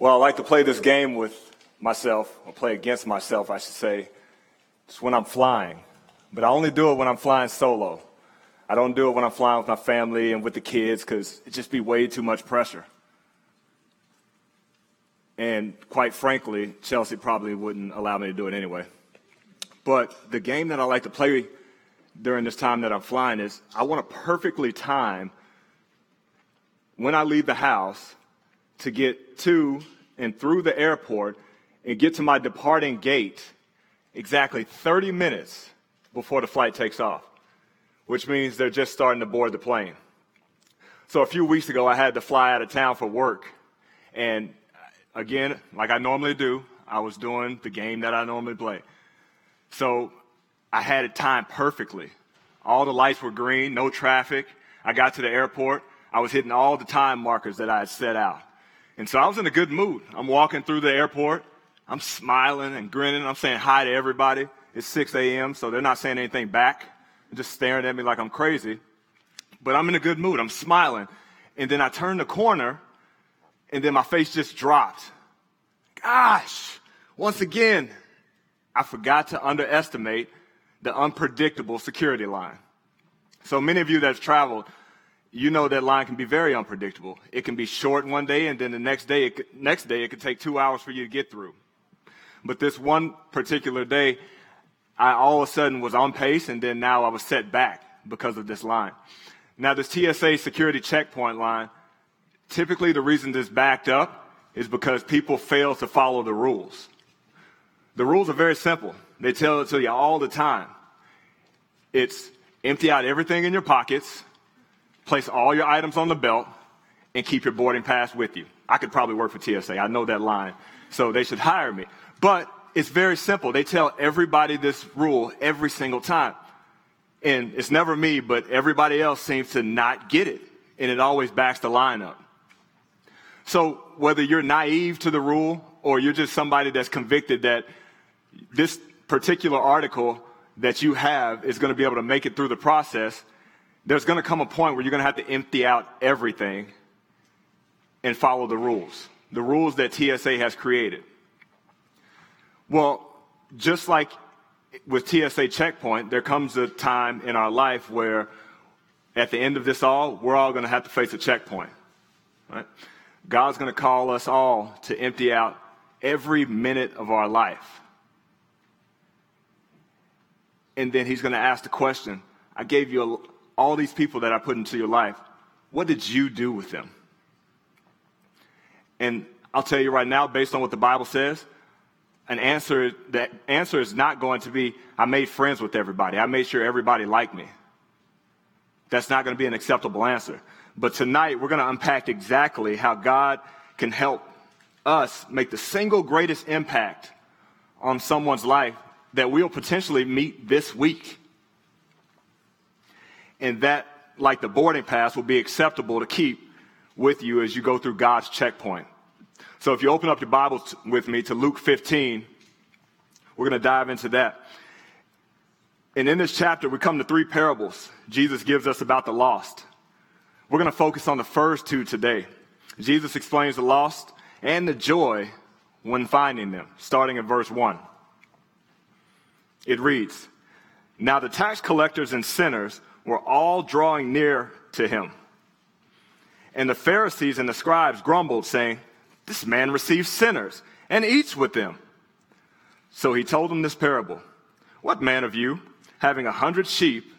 Well, I like to play this game with myself, or play against myself, I should say. It's when I'm flying. But I only do it when I'm flying solo. I don't do it when I'm flying with my family and with the kids because it just be way too much pressure. And quite frankly, Chelsea probably wouldn't allow me to do it anyway. But the game that I like to play during this time that I'm flying is I want to perfectly time when I leave the house to get to and through the airport and get to my departing gate exactly 30 minutes before the flight takes off, which means they're just starting to board the plane. So a few weeks ago, I had to fly out of town for work. And again, like I normally do, I was doing the game that I normally play. So I had it timed perfectly. All the lights were green, no traffic. I got to the airport. I was hitting all the time markers that I had set out. And so I was in a good mood. I'm walking through the airport. I'm smiling and grinning. I'm saying hi to everybody. It's 6 a.m., so they're not saying anything back. They're just staring at me like I'm crazy. But I'm in a good mood. I'm smiling. And then I turn the corner, and then my face just dropped. Gosh, once again, I forgot to underestimate the unpredictable security line. So many of you that's traveled, you know that line can be very unpredictable. It can be short one day, and then the next day, it could, next day, it could take two hours for you to get through. But this one particular day, I all of a sudden was on pace, and then now I was set back because of this line. Now, this TSA security checkpoint line, typically the reason this backed up is because people fail to follow the rules. The rules are very simple. They tell it to you all the time. It's empty out everything in your pockets, place all your items on the belt, and keep your boarding pass with you. I could probably work for TSA. I know that line. So they should hire me. But it's very simple. They tell everybody this rule every single time. And it's never me, but everybody else seems to not get it. And it always backs the line up. So whether you're naive to the rule or you're just somebody that's convicted that this particular article that you have is going to be able to make it through the process, there's going to come a point where you're going to have to empty out everything and follow the rules, the rules that TSA has created. Well, just like with TSA checkpoint, there comes a time in our life where at the end of this all, we're all going to have to face a checkpoint. Right? God's going to call us all to empty out every minute of our life. And then he's going to ask the question I gave you all these people that I put into your life. What did you do with them? And I'll tell you right now, based on what the Bible says, an answer that answer is not going to be I made friends with everybody. I made sure everybody liked me. That's not going to be an acceptable answer. But tonight we're going to unpack exactly how God can help us make the single greatest impact on someone's life that we'll potentially meet this week. And that, like the boarding pass, will be acceptable to keep with you as you go through God's checkpoint. So if you open up your Bibles with me to Luke 15, we're going to dive into that. And in this chapter, we come to three parables Jesus gives us about the lost. We're going to focus on the first two today. Jesus explains the lost and the joy when finding them, starting at verse 1. It reads Now the tax collectors and sinners were all drawing near to him. And the Pharisees and the scribes grumbled, saying, this man receives sinners and eats with them. So he told them this parable What man of you, having a hundred sheep,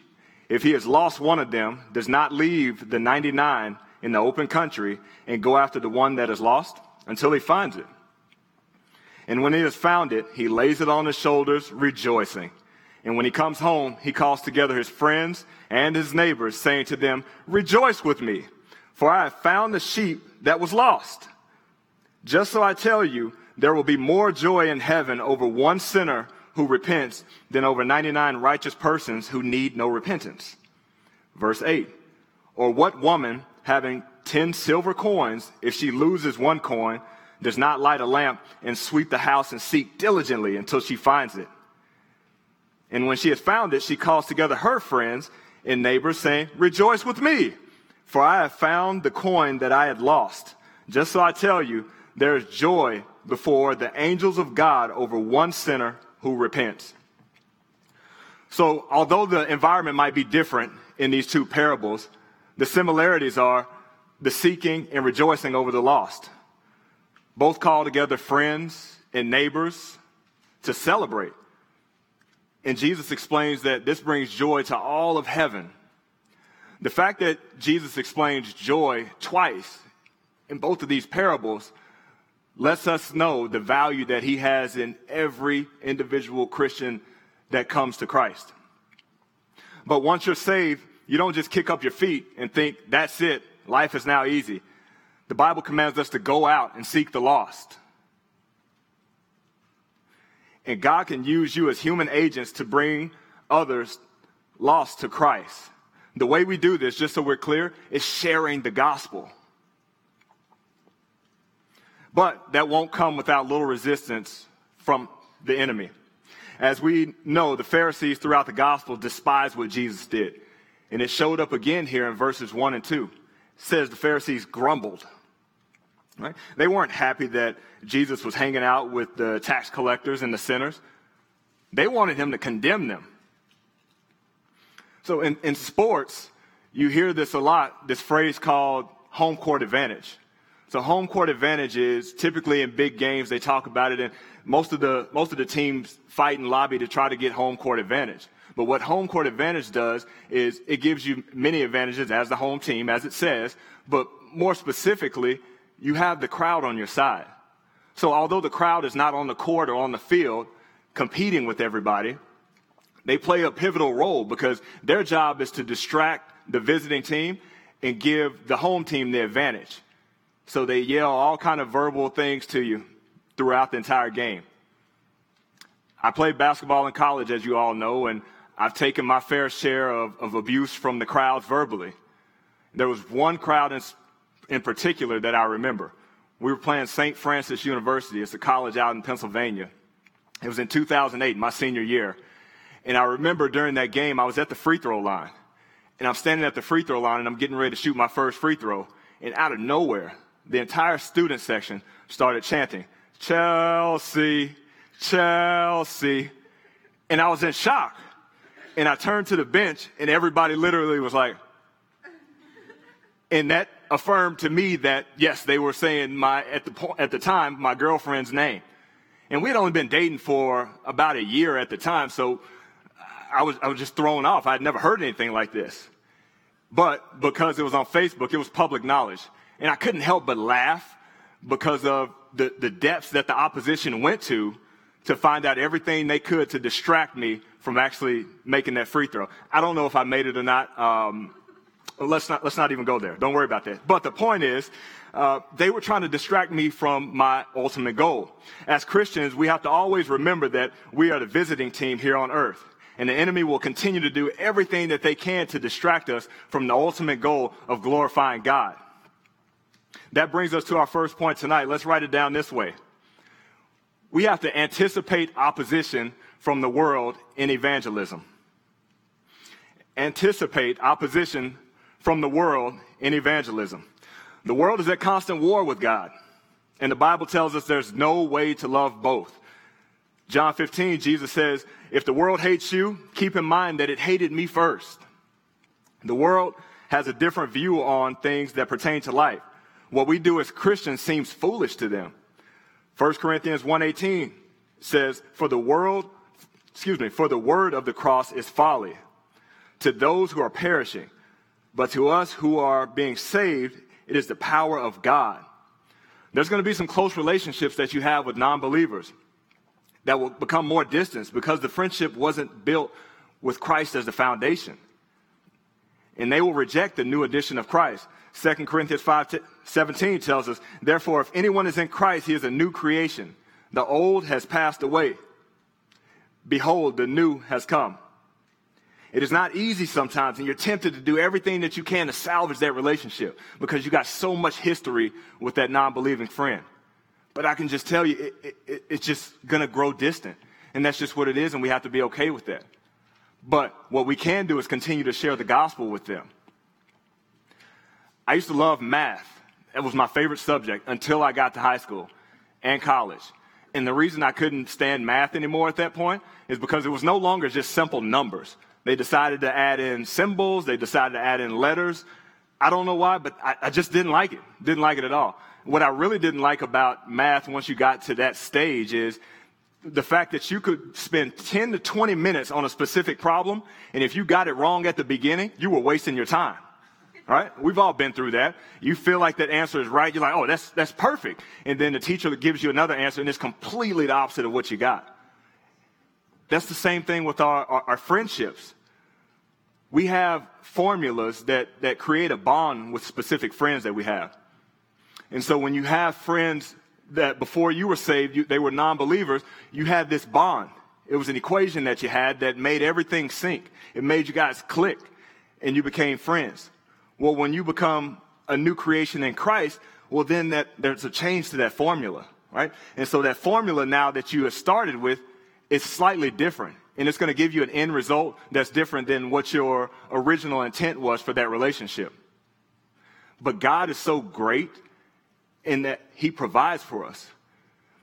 if he has lost one of them, does not leave the 99 in the open country and go after the one that is lost until he finds it? And when he has found it, he lays it on his shoulders, rejoicing. And when he comes home, he calls together his friends and his neighbors, saying to them, Rejoice with me, for I have found the sheep that was lost. Just so I tell you, there will be more joy in heaven over one sinner who repents than over 99 righteous persons who need no repentance. Verse 8. Or what woman having 10 silver coins, if she loses one coin, does not light a lamp and sweep the house and seek diligently until she finds it? And when she had found it, she calls together her friends and neighbors, saying, Rejoice with me, for I have found the coin that I had lost. Just so I tell you, there is joy before the angels of God over one sinner who repents. So, although the environment might be different in these two parables, the similarities are the seeking and rejoicing over the lost. Both call together friends and neighbors to celebrate. And Jesus explains that this brings joy to all of heaven. The fact that Jesus explains joy twice in both of these parables lets us know the value that he has in every individual Christian that comes to Christ. But once you're saved, you don't just kick up your feet and think, that's it, life is now easy. The Bible commands us to go out and seek the lost. And God can use you as human agents to bring others lost to Christ. The way we do this, just so we're clear, is sharing the gospel. But that won't come without little resistance from the enemy. As we know, the Pharisees throughout the gospel despised what Jesus did. And it showed up again here in verses 1 and 2. It says the Pharisees grumbled. Right? They weren't happy that Jesus was hanging out with the tax collectors and the sinners. They wanted him to condemn them. So in, in sports, you hear this a lot, this phrase called home court advantage. So home court advantage is typically in big games, they talk about it, and most of the, most of the teams fight and lobby to try to get home court advantage. But what home court advantage does is it gives you many advantages as the home team, as it says, but more specifically, you have the crowd on your side. So although the crowd is not on the court or on the field competing with everybody, they play a pivotal role because their job is to distract the visiting team and give the home team the advantage. So they yell all kind of verbal things to you throughout the entire game. I played basketball in college, as you all know, and I've taken my fair share of, of abuse from the crowds verbally. There was one crowd in, in particular that I remember. We were playing St. Francis University. It's a college out in Pennsylvania. It was in 2008, my senior year. And I remember during that game, I was at the free throw line. And I'm standing at the free throw line and I'm getting ready to shoot my first free throw. And out of nowhere, the entire student section started chanting, Chelsea, Chelsea. And I was in shock. And I turned to the bench, and everybody literally was like, and that affirmed to me that, yes, they were saying my, at the, po- at the time, my girlfriend's name. And we had only been dating for about a year at the time, so I was, I was just thrown off. I had never heard anything like this. But because it was on Facebook, it was public knowledge. And I couldn't help but laugh because of the, the depths that the opposition went to to find out everything they could to distract me from actually making that free throw. I don't know if I made it or not. Um, let's not let's not even go there. Don't worry about that. But the point is, uh, they were trying to distract me from my ultimate goal. As Christians, we have to always remember that we are the visiting team here on earth. And the enemy will continue to do everything that they can to distract us from the ultimate goal of glorifying God. That brings us to our first point tonight. Let's write it down this way. We have to anticipate opposition from the world in evangelism. Anticipate opposition from the world in evangelism. The world is at constant war with God. And the Bible tells us there's no way to love both. John 15, Jesus says, If the world hates you, keep in mind that it hated me first. The world has a different view on things that pertain to life what we do as Christians seems foolish to them. 1 Corinthians 1:18 says, "For the world, excuse me, for the word of the cross is folly to those who are perishing, but to us who are being saved, it is the power of God." There's going to be some close relationships that you have with non-believers that will become more distant because the friendship wasn't built with Christ as the foundation. And they will reject the new addition of Christ. 2 Corinthians 5 17 tells us, Therefore, if anyone is in Christ, he is a new creation. The old has passed away. Behold, the new has come. It is not easy sometimes, and you're tempted to do everything that you can to salvage that relationship because you got so much history with that non believing friend. But I can just tell you, it, it, it's just going to grow distant. And that's just what it is, and we have to be okay with that. But what we can do is continue to share the gospel with them. I used to love math. It was my favorite subject until I got to high school and college. And the reason I couldn't stand math anymore at that point is because it was no longer just simple numbers. They decided to add in symbols, they decided to add in letters. I don't know why, but I, I just didn't like it. Didn't like it at all. What I really didn't like about math once you got to that stage is the fact that you could spend 10 to 20 minutes on a specific problem, and if you got it wrong at the beginning, you were wasting your time. Right? We've all been through that. You feel like that answer is right. You're like, oh, that's, that's perfect. And then the teacher gives you another answer, and it's completely the opposite of what you got. That's the same thing with our, our, our friendships. We have formulas that, that create a bond with specific friends that we have. And so when you have friends that before you were saved, you, they were non believers, you had this bond. It was an equation that you had that made everything sync. It made you guys click and you became friends. Well, when you become a new creation in Christ, well, then that, there's a change to that formula, right? And so that formula now that you have started with is slightly different. And it's going to give you an end result that's different than what your original intent was for that relationship. But God is so great in that He provides for us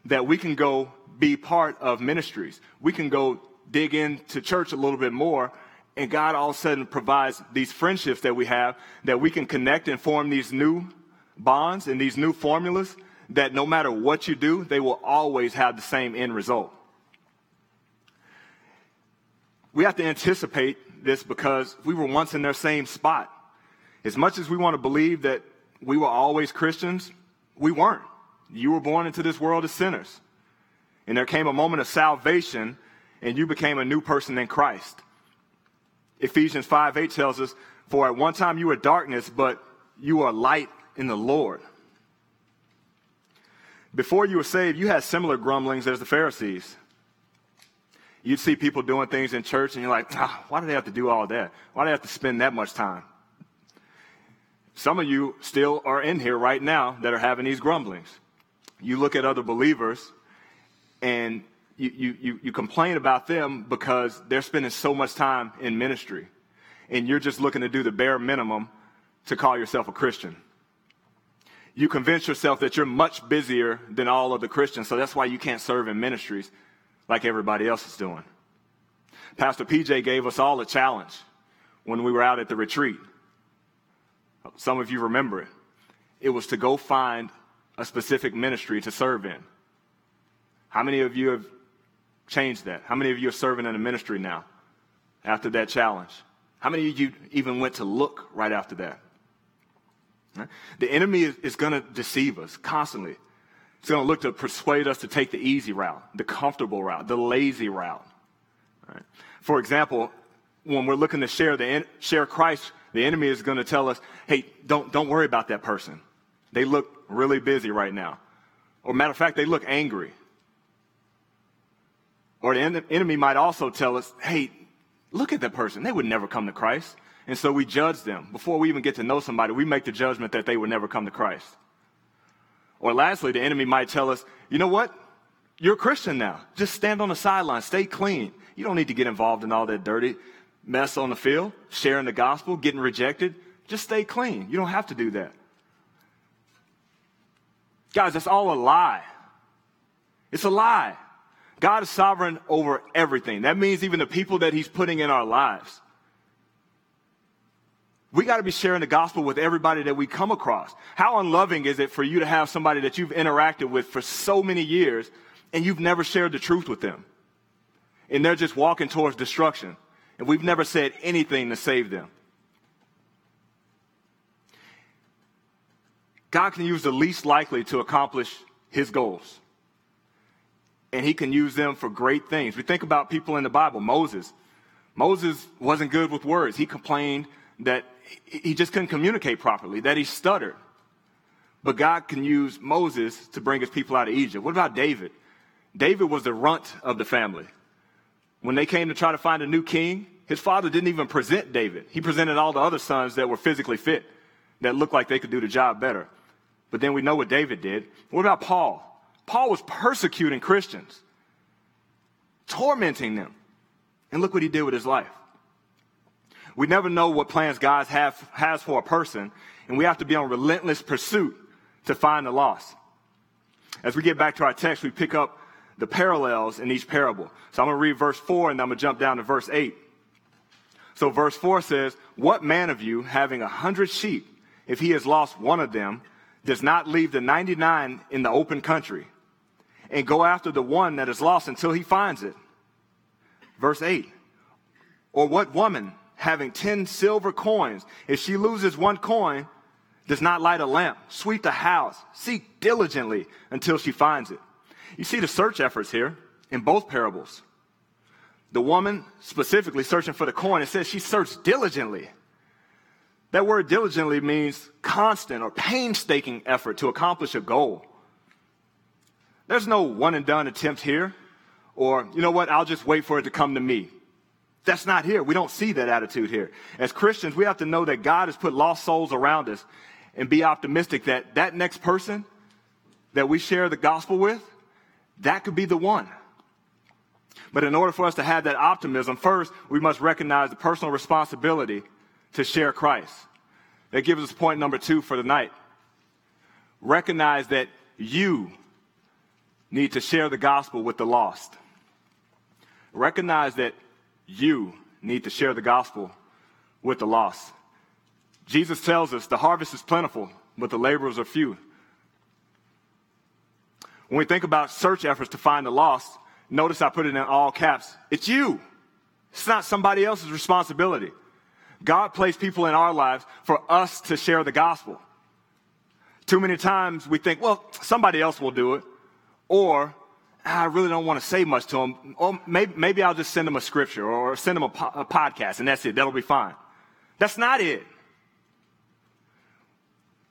that we can go be part of ministries. We can go dig into church a little bit more and God all of a sudden provides these friendships that we have that we can connect and form these new bonds and these new formulas that no matter what you do, they will always have the same end result. We have to anticipate this because we were once in their same spot. As much as we want to believe that we were always Christians, we weren't. You were born into this world as sinners. And there came a moment of salvation, and you became a new person in Christ. Ephesians 5 8 tells us, For at one time you were darkness, but you are light in the Lord. Before you were saved, you had similar grumblings as the Pharisees. You'd see people doing things in church, and you're like, ah, why do they have to do all that? Why do they have to spend that much time? Some of you still are in here right now that are having these grumblings. You look at other believers, and you, you, you complain about them because they're spending so much time in ministry. And you're just looking to do the bare minimum to call yourself a Christian. You convince yourself that you're much busier than all of the Christians, so that's why you can't serve in ministries like everybody else is doing. Pastor PJ gave us all a challenge when we were out at the retreat. Some of you remember it. It was to go find a specific ministry to serve in. How many of you have changed that? How many of you are serving in a ministry now after that challenge? How many of you even went to look right after that? The enemy is, going to deceive us constantly. It's going to look to persuade us to take the easy route, the comfortable route, the lazy route. Right? For example, when we're looking to share the share Christ, the enemy is going to tell us, "Hey, don't don't worry about that person. They look really busy right now." Or matter of fact, they look angry. Or the enemy might also tell us, hey, look at that person. They would never come to Christ. And so we judge them. Before we even get to know somebody, we make the judgment that they would never come to Christ. Or lastly, the enemy might tell us, you know what? You're a Christian now. Just stand on the sideline, stay clean. You don't need to get involved in all that dirty mess on the field, sharing the gospel, getting rejected. Just stay clean. You don't have to do that. Guys, that's all a lie. It's a lie. God is sovereign over everything. That means even the people that He's putting in our lives. We got to be sharing the gospel with everybody that we come across. How unloving is it for you to have somebody that you've interacted with for so many years and you've never shared the truth with them? And they're just walking towards destruction. And we've never said anything to save them. God can use the least likely to accomplish his goals and he can use them for great things. We think about people in the Bible, Moses. Moses wasn't good with words. He complained that he just couldn't communicate properly, that he stuttered. But God can use Moses to bring his people out of Egypt. What about David? David was the runt of the family. When they came to try to find a new king, his father didn't even present David. He presented all the other sons that were physically fit, that looked like they could do the job better. But then we know what David did. What about Paul? Paul was persecuting Christians, tormenting them. And look what he did with his life. We never know what plans God have, has for a person, and we have to be on relentless pursuit to find the lost. As we get back to our text, we pick up the parallels in each parable. So I'm going to read verse 4 and I'm going to jump down to verse 8. So verse 4 says, What man of you, having a hundred sheep, if he has lost one of them, does not leave the 99 in the open country and go after the one that is lost until he finds it? Verse 8. Or what woman, having 10 silver coins, if she loses one coin, does not light a lamp, sweep the house, seek diligently until she finds it? You see the search efforts here in both parables. The woman specifically searching for the coin, it says she searched diligently. That word diligently means constant or painstaking effort to accomplish a goal. There's no one and done attempt here, or, you know what, I'll just wait for it to come to me. That's not here. We don't see that attitude here. As Christians, we have to know that God has put lost souls around us and be optimistic that that next person that we share the gospel with, that could be the one. But in order for us to have that optimism, first, we must recognize the personal responsibility to share Christ. That gives us point number two for the night. Recognize that you need to share the gospel with the lost. Recognize that you need to share the gospel with the lost. Jesus tells us the harvest is plentiful, but the laborers are few. When we think about search efforts to find the lost, notice I put it in all caps. It's you. It's not somebody else's responsibility. God placed people in our lives for us to share the gospel. Too many times we think, well, somebody else will do it. Or, I really don't want to say much to them. Or maybe, maybe I'll just send them a scripture or send them a, po- a podcast and that's it. That'll be fine. That's not it.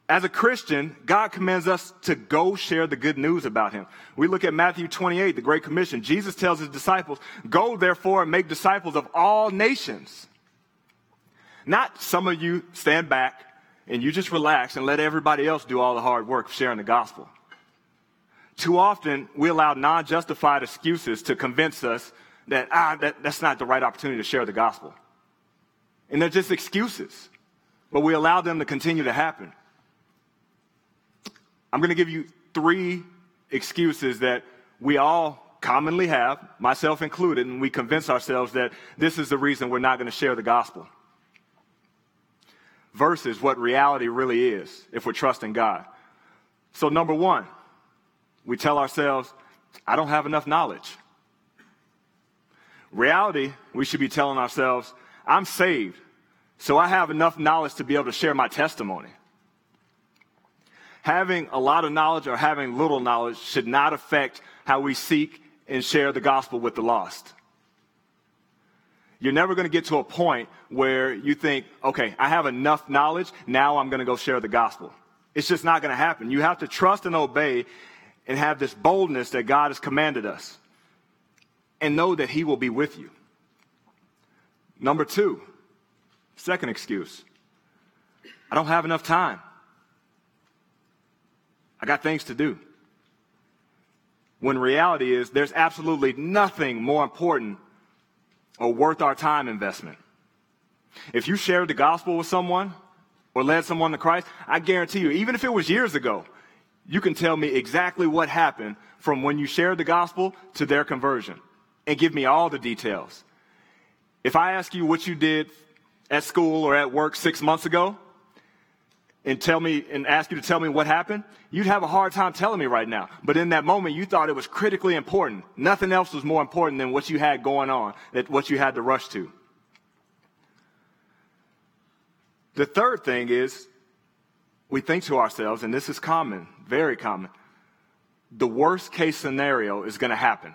As a Christian, God commands us to go share the good news about him. We look at Matthew 28, the Great Commission. Jesus tells his disciples, Go therefore and make disciples of all nations. Not some of you stand back and you just relax and let everybody else do all the hard work of sharing the gospel. Too often, we allow non justified excuses to convince us that, ah, that, that's not the right opportunity to share the gospel. And they're just excuses, but we allow them to continue to happen. I'm going to give you three excuses that we all commonly have, myself included, and we convince ourselves that this is the reason we're not going to share the gospel. Versus what reality really is if we're trusting God. So, number one, we tell ourselves, I don't have enough knowledge. Reality, we should be telling ourselves, I'm saved, so I have enough knowledge to be able to share my testimony having a lot of knowledge or having little knowledge should not affect how we seek and share the gospel with the lost. You're never going to get to a point where you think, okay, I have enough knowledge, now I'm going to go share the gospel. It's just not going to happen. You have to trust and obey and have this boldness that God has commanded us and know that He will be with you. Number two, second excuse I don't have enough time. I got things to do. When reality is, there's absolutely nothing more important or worth our time investment. If you shared the gospel with someone or led someone to Christ, I guarantee you, even if it was years ago, you can tell me exactly what happened from when you shared the gospel to their conversion and give me all the details. If I ask you what you did at school or at work six months ago, and tell me and ask you to tell me what happened, you'd have a hard time telling me right now. But in that moment, you thought it was critically important. Nothing else was more important than what you had going on, that what you had to rush to. The third thing is we think to ourselves, and this is common, very common, the worst case scenario is going to happen.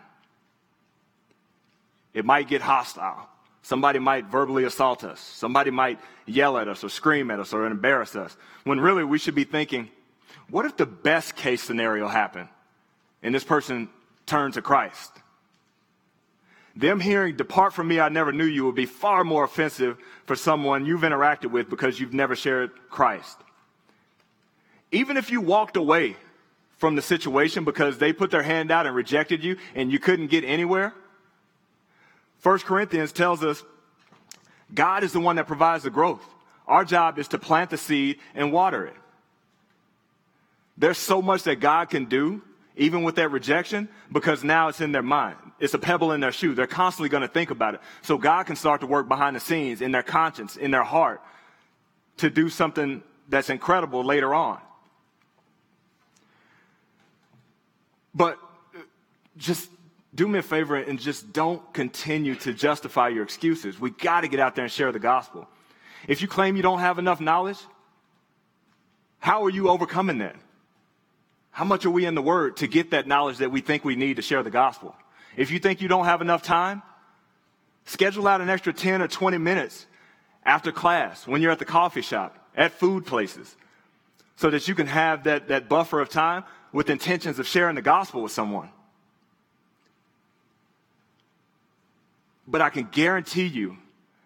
It might get hostile. Somebody might verbally assault us. Somebody might yell at us or scream at us or embarrass us. When really we should be thinking, what if the best case scenario happened and this person turned to Christ? Them hearing, depart from me, I never knew you would be far more offensive for someone you've interacted with because you've never shared Christ. Even if you walked away from the situation because they put their hand out and rejected you and you couldn't get anywhere, 1 Corinthians tells us God is the one that provides the growth. Our job is to plant the seed and water it. There's so much that God can do, even with that rejection, because now it's in their mind. It's a pebble in their shoe. They're constantly going to think about it. So God can start to work behind the scenes in their conscience, in their heart, to do something that's incredible later on. But uh, just do me a favor and just don't continue to justify your excuses. We got to get out there and share the gospel. If you claim you don't have enough knowledge, how are you overcoming that? How much are we in the Word to get that knowledge that we think we need to share the gospel? If you think you don't have enough time, schedule out an extra 10 or 20 minutes after class when you're at the coffee shop, at food places, so that you can have that, that buffer of time with intentions of sharing the gospel with someone. But I can guarantee you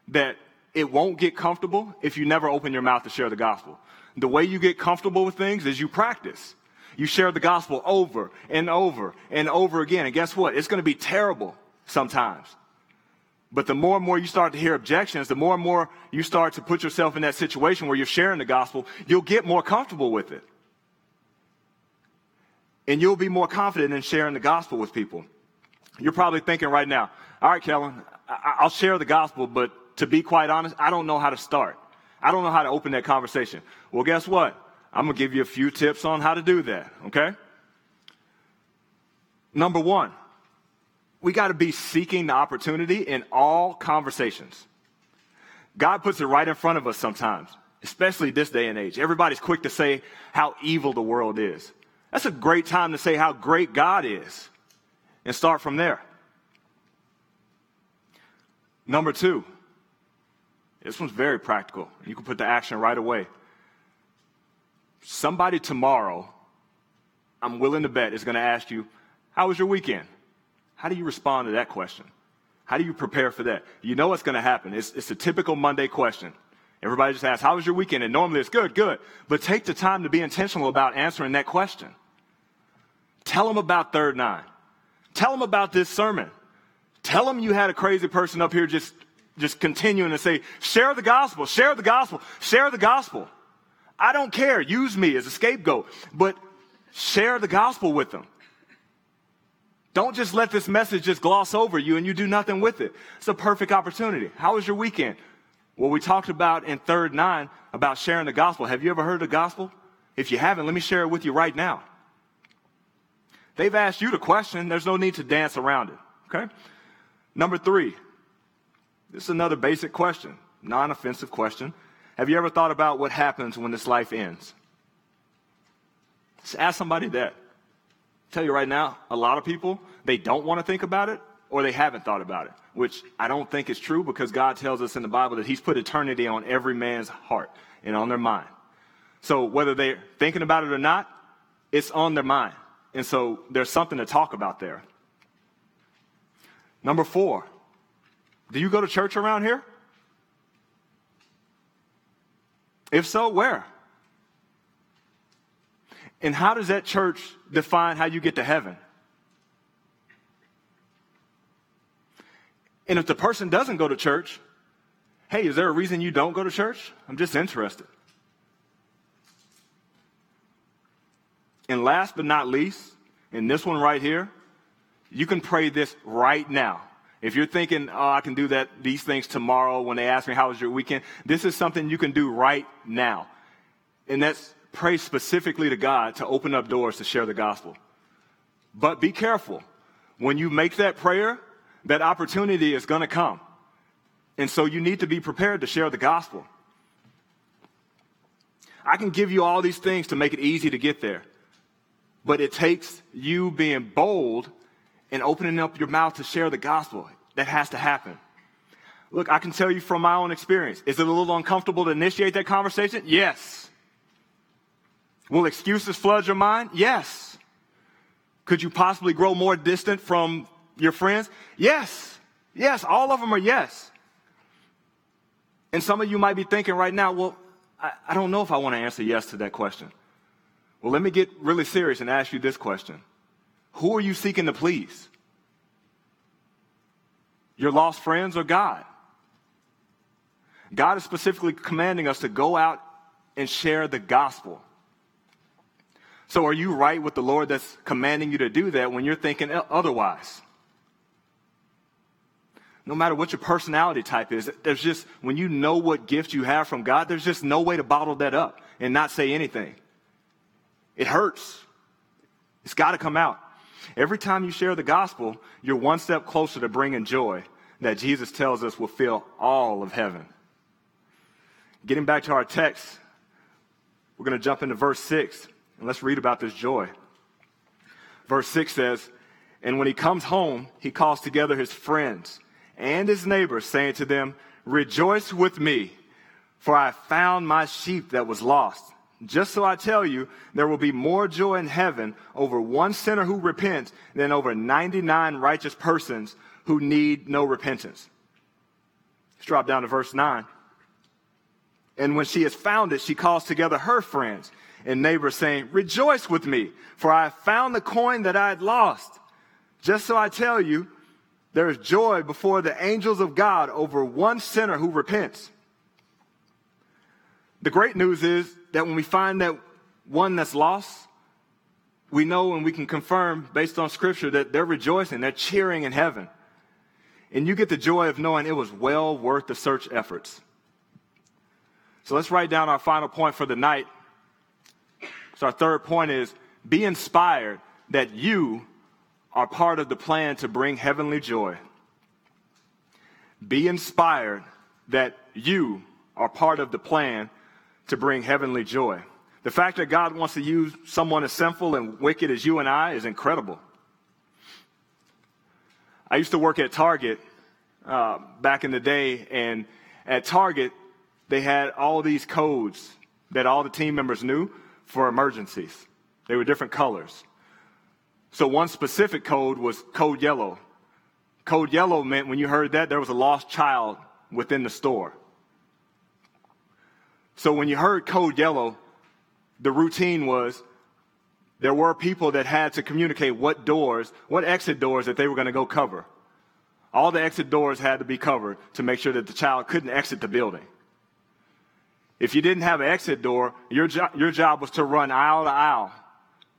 that it won't get comfortable if you never open your mouth to share the gospel. The way you get comfortable with things is you practice. You share the gospel over and over and over again. And guess what? It's going to be terrible sometimes. But the more and more you start to hear objections, the more and more you start to put yourself in that situation where you're sharing the gospel, you'll get more comfortable with it. And you'll be more confident in sharing the gospel with people. You're probably thinking right now, all right, Kellen, I'll share the gospel, but to be quite honest, I don't know how to start. I don't know how to open that conversation. Well, guess what? I'm going to give you a few tips on how to do that, okay? Number one, we got to be seeking the opportunity in all conversations. God puts it right in front of us sometimes, especially this day and age. Everybody's quick to say how evil the world is. That's a great time to say how great God is and start from there. Number two, this one's very practical. You can put the action right away. Somebody tomorrow, I'm willing to bet, is going to ask you, How was your weekend? How do you respond to that question? How do you prepare for that? You know what's going to happen. It's, it's a typical Monday question. Everybody just asks, How was your weekend? And normally it's good, good. But take the time to be intentional about answering that question. Tell them about Third Nine. Tell them about this sermon. Tell them you had a crazy person up here just, just continuing to say, Share the gospel, share the gospel, share the gospel. I don't care. Use me as a scapegoat, but share the gospel with them. Don't just let this message just gloss over you and you do nothing with it. It's a perfect opportunity. How was your weekend? Well, we talked about in third nine about sharing the gospel. Have you ever heard the gospel? If you haven't, let me share it with you right now. They've asked you the question. There's no need to dance around it. Okay? Number three. This is another basic question, non offensive question. Have you ever thought about what happens when this life ends? Just ask somebody that. I'll tell you right now, a lot of people, they don't want to think about it or they haven't thought about it, which I don't think is true because God tells us in the Bible that He's put eternity on every man's heart and on their mind. So whether they're thinking about it or not, it's on their mind. And so there's something to talk about there. Number four, do you go to church around here? If so, where? And how does that church define how you get to heaven? And if the person doesn't go to church, hey, is there a reason you don't go to church? I'm just interested. And last but not least, in this one right here, you can pray this right now. If you're thinking, oh, I can do that, these things tomorrow when they ask me, how was your weekend? This is something you can do right now. And that's pray specifically to God to open up doors to share the gospel. But be careful. When you make that prayer, that opportunity is going to come. And so you need to be prepared to share the gospel. I can give you all these things to make it easy to get there. But it takes you being bold and opening up your mouth to share the gospel. That has to happen. Look, I can tell you from my own experience. Is it a little uncomfortable to initiate that conversation? Yes. Will excuses flood your mind? Yes. Could you possibly grow more distant from your friends? Yes. Yes. All of them are yes. And some of you might be thinking right now, well, I, I don't know if I want to answer yes to that question. Well, let me get really serious and ask you this question who are you seeking to please? Your lost friends or God? God is specifically commanding us to go out and share the gospel. So are you right with the Lord that's commanding you to do that when you're thinking otherwise? No matter what your personality type is, there's just, when you know what gift you have from God, there's just no way to bottle that up and not say anything. It hurts. It's got to come out. Every time you share the gospel, you're one step closer to bringing joy that Jesus tells us will fill all of heaven. Getting back to our text, we're going to jump into verse 6 and let's read about this joy. Verse 6 says, And when he comes home, he calls together his friends and his neighbors, saying to them, Rejoice with me, for I found my sheep that was lost. Just so I tell you, there will be more joy in heaven over one sinner who repents than over 99 righteous persons who need no repentance. Let's drop down to verse 9. And when she has found it, she calls together her friends and neighbors, saying, Rejoice with me, for I have found the coin that I had lost. Just so I tell you, there is joy before the angels of God over one sinner who repents. The great news is that when we find that one that's lost, we know and we can confirm based on scripture that they're rejoicing, they're cheering in heaven. And you get the joy of knowing it was well worth the search efforts. So let's write down our final point for the night. So our third point is be inspired that you are part of the plan to bring heavenly joy. Be inspired that you are part of the plan to bring heavenly joy. The fact that God wants to use someone as sinful and wicked as you and I is incredible. I used to work at Target uh, back in the day, and at Target, they had all these codes that all the team members knew for emergencies. They were different colors. So one specific code was code yellow. Code yellow meant when you heard that, there was a lost child within the store. So when you heard code yellow, the routine was there were people that had to communicate what doors, what exit doors that they were going to go cover. All the exit doors had to be covered to make sure that the child couldn't exit the building. If you didn't have an exit door, your, jo- your job was to run aisle to aisle,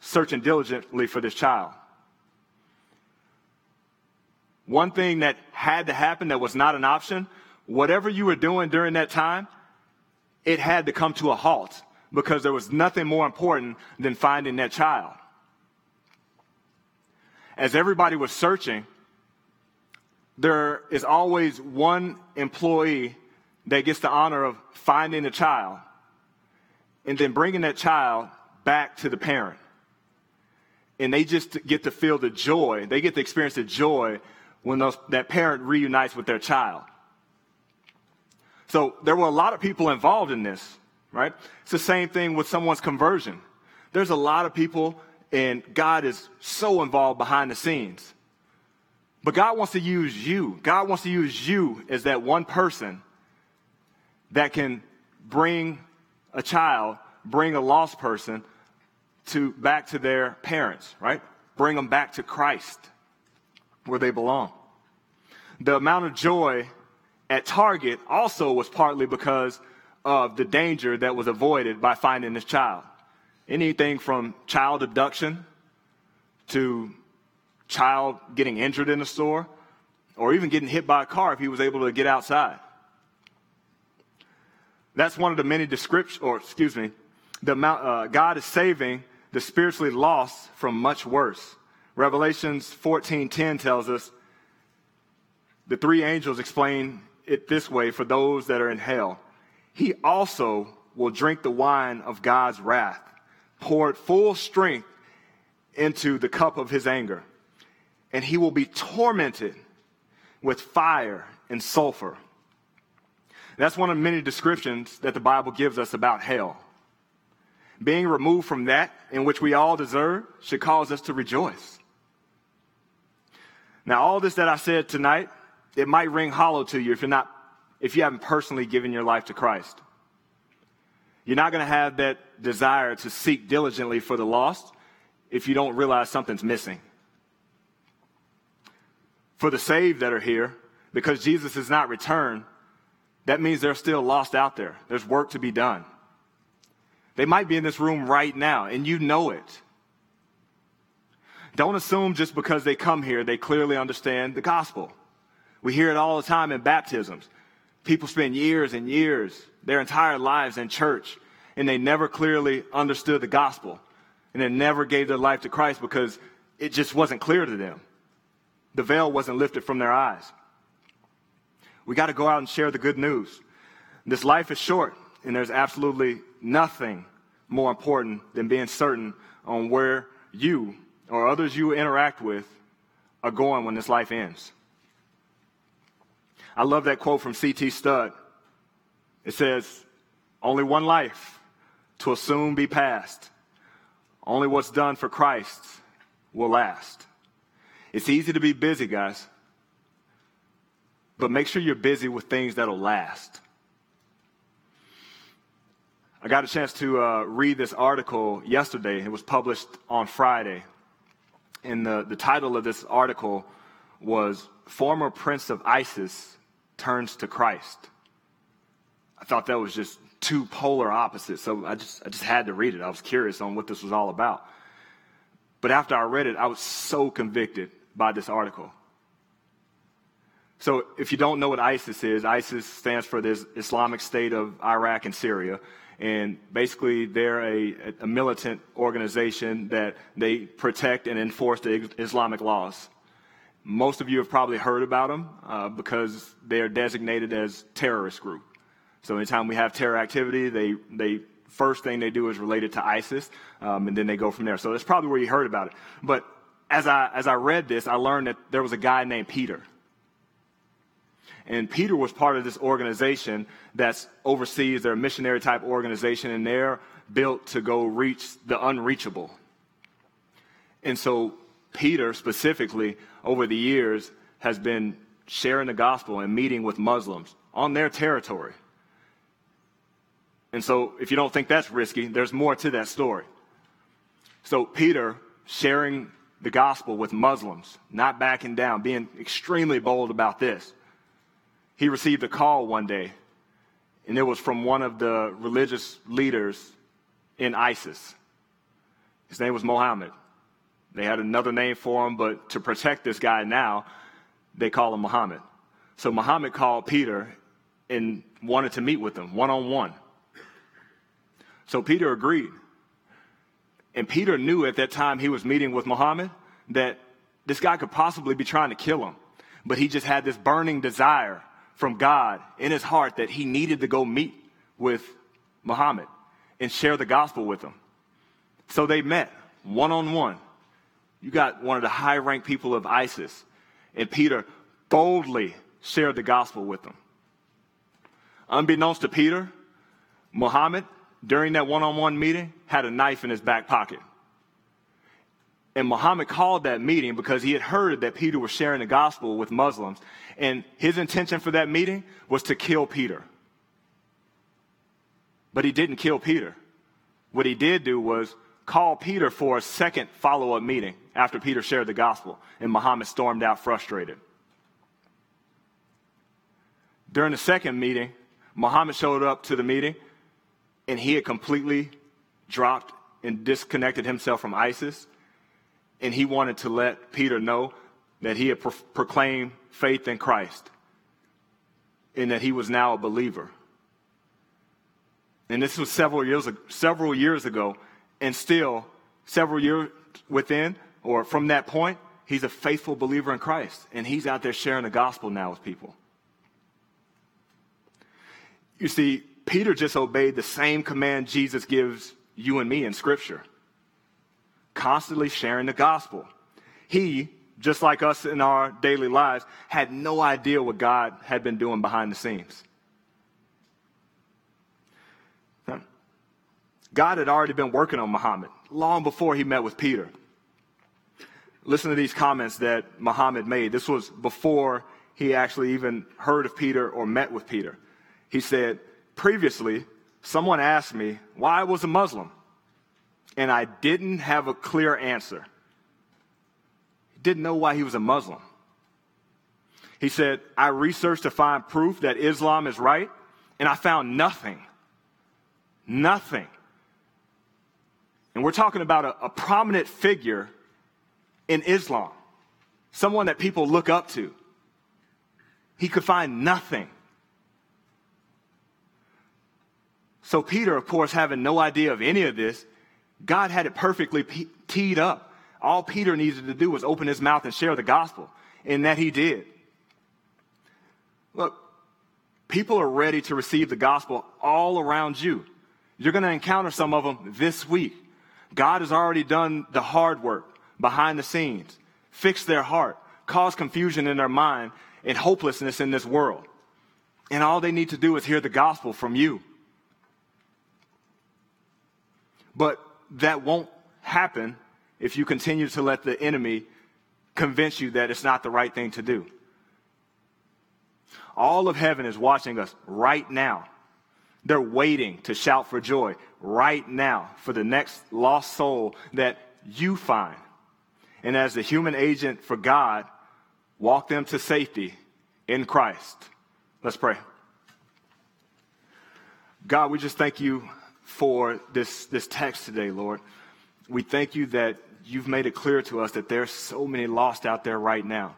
searching diligently for this child. One thing that had to happen that was not an option, whatever you were doing during that time, it had to come to a halt because there was nothing more important than finding that child. As everybody was searching, there is always one employee that gets the honor of finding a child and then bringing that child back to the parent. And they just get to feel the joy, they get to experience the joy when those, that parent reunites with their child. So there were a lot of people involved in this, right? It's the same thing with someone's conversion. There's a lot of people, and God is so involved behind the scenes. But God wants to use you. God wants to use you as that one person that can bring a child, bring a lost person to back to their parents, right? Bring them back to Christ where they belong. The amount of joy at Target also was partly because of the danger that was avoided by finding this child. Anything from child abduction to child getting injured in the store or even getting hit by a car if he was able to get outside. That's one of the many descriptions, or excuse me, the amount, uh, God is saving the spiritually lost from much worse. Revelations 14:10 tells us the three angels explain it this way for those that are in hell. He also will drink the wine of God's wrath, poured full strength into the cup of his anger, and he will be tormented with fire and sulfur. That's one of many descriptions that the Bible gives us about hell. Being removed from that in which we all deserve should cause us to rejoice. Now, all this that I said tonight, it might ring hollow to you if you're not, if you haven't personally given your life to Christ. You're not going to have that desire to seek diligently for the lost if you don't realize something's missing. For the saved that are here, because Jesus has not returned, that means they're still lost out there. There's work to be done. They might be in this room right now, and you know it. Don't assume just because they come here, they clearly understand the gospel. We hear it all the time in baptisms. People spend years and years, their entire lives in church, and they never clearly understood the gospel. And they never gave their life to Christ because it just wasn't clear to them. The veil wasn't lifted from their eyes. We got to go out and share the good news. This life is short, and there's absolutely nothing more important than being certain on where you or others you interact with are going when this life ends. I love that quote from C.T. Studd. It says, Only one life will soon be past. Only what's done for Christ will last. It's easy to be busy, guys, but make sure you're busy with things that'll last. I got a chance to uh, read this article yesterday. It was published on Friday and the, the title of this article was Former Prince of ISIS Turns to Christ. I thought that was just two polar opposites, so I just, I just had to read it. I was curious on what this was all about. But after I read it, I was so convicted by this article. So, if you don't know what ISIS is, ISIS stands for the Islamic State of Iraq and Syria. And basically, they're a, a militant organization that they protect and enforce the Islamic laws. Most of you have probably heard about them uh, because they're designated as terrorist group. So anytime we have terror activity, they, they first thing they do is related to ISIS, um, and then they go from there. So that's probably where you heard about it. But as I, as I read this, I learned that there was a guy named Peter. And Peter was part of this organization that oversees their missionary type organization, and they're built to go reach the unreachable. And so, Peter specifically, over the years, has been sharing the gospel and meeting with Muslims on their territory. And so, if you don't think that's risky, there's more to that story. So, Peter sharing the gospel with Muslims, not backing down, being extremely bold about this he received a call one day, and it was from one of the religious leaders in ISIS. His name was Mohammed. They had another name for him, but to protect this guy now, they call him Muhammad. So Muhammad called Peter and wanted to meet with him one on one. So Peter agreed. And Peter knew at that time he was meeting with Muhammad that this guy could possibly be trying to kill him. But he just had this burning desire from God in his heart that he needed to go meet with Muhammad and share the gospel with him. So they met one on one. You got one of the high ranked people of ISIS, and Peter boldly shared the gospel with them. Unbeknownst to Peter, Muhammad, during that one on one meeting, had a knife in his back pocket. And Muhammad called that meeting because he had heard that Peter was sharing the gospel with Muslims. And his intention for that meeting was to kill Peter. But he didn't kill Peter. What he did do was call Peter for a second follow up meeting after Peter shared the gospel. And Muhammad stormed out frustrated. During the second meeting, Muhammad showed up to the meeting and he had completely dropped and disconnected himself from ISIS and he wanted to let Peter know that he had pro- proclaimed faith in Christ and that he was now a believer. And this was several years, several years ago, and still, several years within, or from that point, he's a faithful believer in Christ, and he's out there sharing the gospel now with people. You see, Peter just obeyed the same command Jesus gives you and me in Scripture constantly sharing the gospel. He, just like us in our daily lives, had no idea what God had been doing behind the scenes. God had already been working on Muhammad long before he met with Peter. Listen to these comments that Muhammad made. This was before he actually even heard of Peter or met with Peter. He said, Previously, someone asked me why I was a Muslim and I didn't have a clear answer. He didn't know why he was a Muslim. He said, I researched to find proof that Islam is right, and I found nothing. Nothing. And we're talking about a, a prominent figure in Islam, someone that people look up to. He could find nothing. So, Peter, of course, having no idea of any of this, God had it perfectly teed up. All Peter needed to do was open his mouth and share the gospel, and that he did. Look, people are ready to receive the gospel all around you. You're going to encounter some of them this week. God has already done the hard work behind the scenes, fixed their heart, caused confusion in their mind and hopelessness in this world. And all they need to do is hear the gospel from you. But that won't happen if you continue to let the enemy convince you that it's not the right thing to do. All of heaven is watching us right now. They're waiting to shout for joy right now for the next lost soul that you find. And as the human agent for God, walk them to safety in Christ. Let's pray. God, we just thank you for this, this text today, Lord. We thank you that you've made it clear to us that there's so many lost out there right now.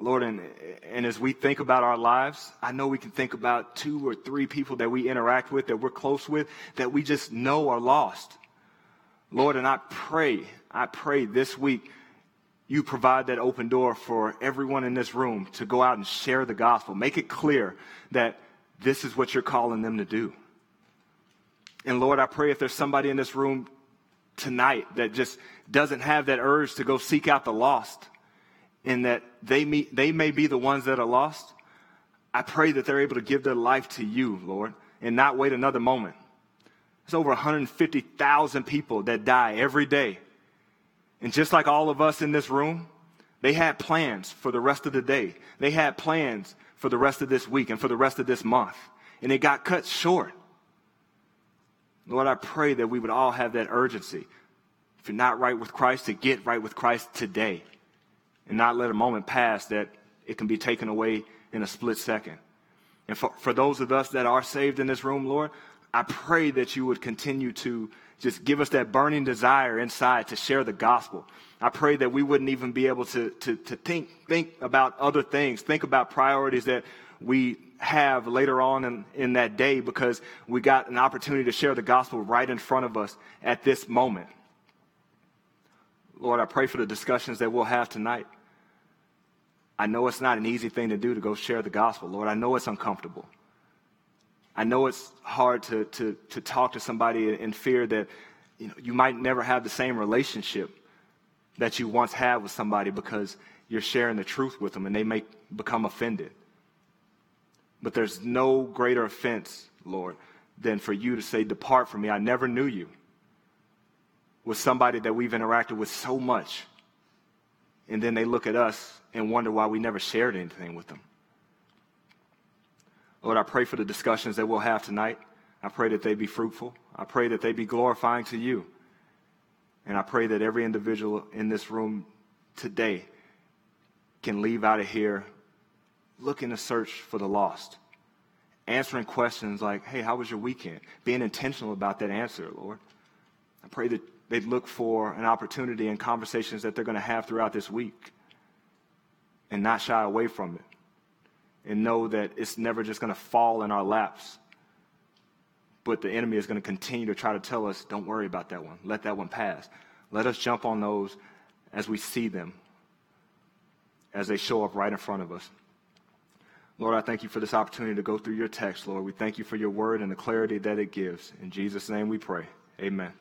Lord, and, and as we think about our lives, I know we can think about two or three people that we interact with, that we're close with, that we just know are lost. Lord, and I pray, I pray this week you provide that open door for everyone in this room to go out and share the gospel. Make it clear that this is what you're calling them to do. And Lord, I pray if there's somebody in this room tonight that just doesn't have that urge to go seek out the lost and that they, may, they may be the ones that are lost, I pray that they're able to give their life to you, Lord, and not wait another moment. There's over 150,000 people that die every day. And just like all of us in this room, they had plans for the rest of the day. They had plans for the rest of this week and for the rest of this month. And it got cut short. Lord, I pray that we would all have that urgency. If you're not right with Christ, to get right with Christ today and not let a moment pass that it can be taken away in a split second. And for, for those of us that are saved in this room, Lord, I pray that you would continue to just give us that burning desire inside to share the gospel. I pray that we wouldn't even be able to, to, to think, think about other things, think about priorities that we have later on in, in that day because we got an opportunity to share the gospel right in front of us at this moment. Lord, I pray for the discussions that we'll have tonight. I know it's not an easy thing to do to go share the gospel, Lord. I know it's uncomfortable. I know it's hard to, to, to talk to somebody in fear that you, know, you might never have the same relationship that you once had with somebody because you're sharing the truth with them and they may become offended. But there's no greater offense, Lord, than for you to say, Depart from me, I never knew you. With somebody that we've interacted with so much. And then they look at us and wonder why we never shared anything with them. Lord, I pray for the discussions that we'll have tonight. I pray that they be fruitful. I pray that they be glorifying to you. And I pray that every individual in this room today can leave out of here looking to search for the lost, answering questions like, hey, how was your weekend? Being intentional about that answer, Lord. I pray that they'd look for an opportunity and conversations that they're going to have throughout this week and not shy away from it and know that it's never just going to fall in our laps. But the enemy is going to continue to try to tell us, don't worry about that one. Let that one pass. Let us jump on those as we see them, as they show up right in front of us. Lord, I thank you for this opportunity to go through your text, Lord. We thank you for your word and the clarity that it gives. In Jesus' name we pray. Amen.